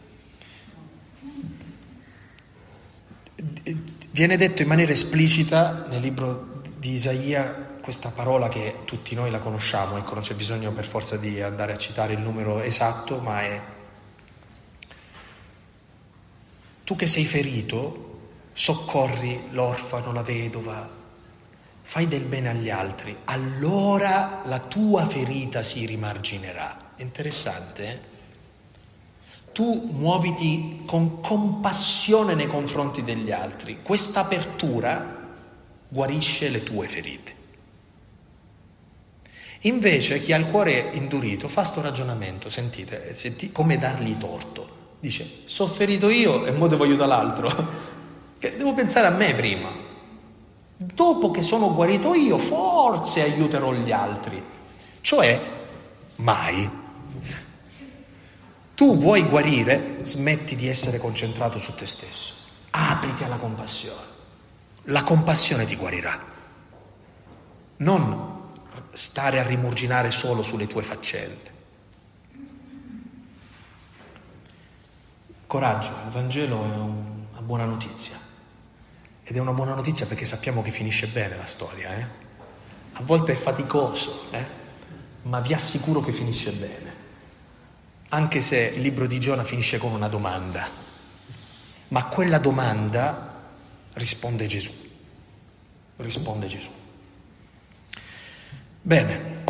S1: Viene detto in maniera esplicita nel libro di Isaia questa parola che tutti noi la conosciamo, ecco non c'è bisogno per forza di andare a citare il numero esatto, ma è tu che sei ferito soccorri l'orfano, la vedova, fai del bene agli altri, allora la tua ferita si rimarginerà. Interessante, eh? Tu muoviti con compassione nei confronti degli altri. Questa apertura guarisce le tue ferite. Invece chi ha il cuore indurito fa sto ragionamento, sentite, senti, come dargli torto. Dice, sofferito io e mo devo aiutare l'altro. Devo pensare a me prima. Dopo che sono guarito io, forse aiuterò gli altri. Cioè, mai. Tu vuoi guarire, smetti di essere concentrato su te stesso. Apriti alla compassione. La compassione ti guarirà. Non stare a rimurginare solo sulle tue faccende. Coraggio, il Vangelo è una buona notizia. Ed è una buona notizia perché sappiamo che finisce bene la storia. Eh? A volte è faticoso, eh? ma vi assicuro che finisce bene. Anche se il libro di Giona finisce con una domanda. Ma quella domanda risponde Gesù. Risponde Gesù. Bene,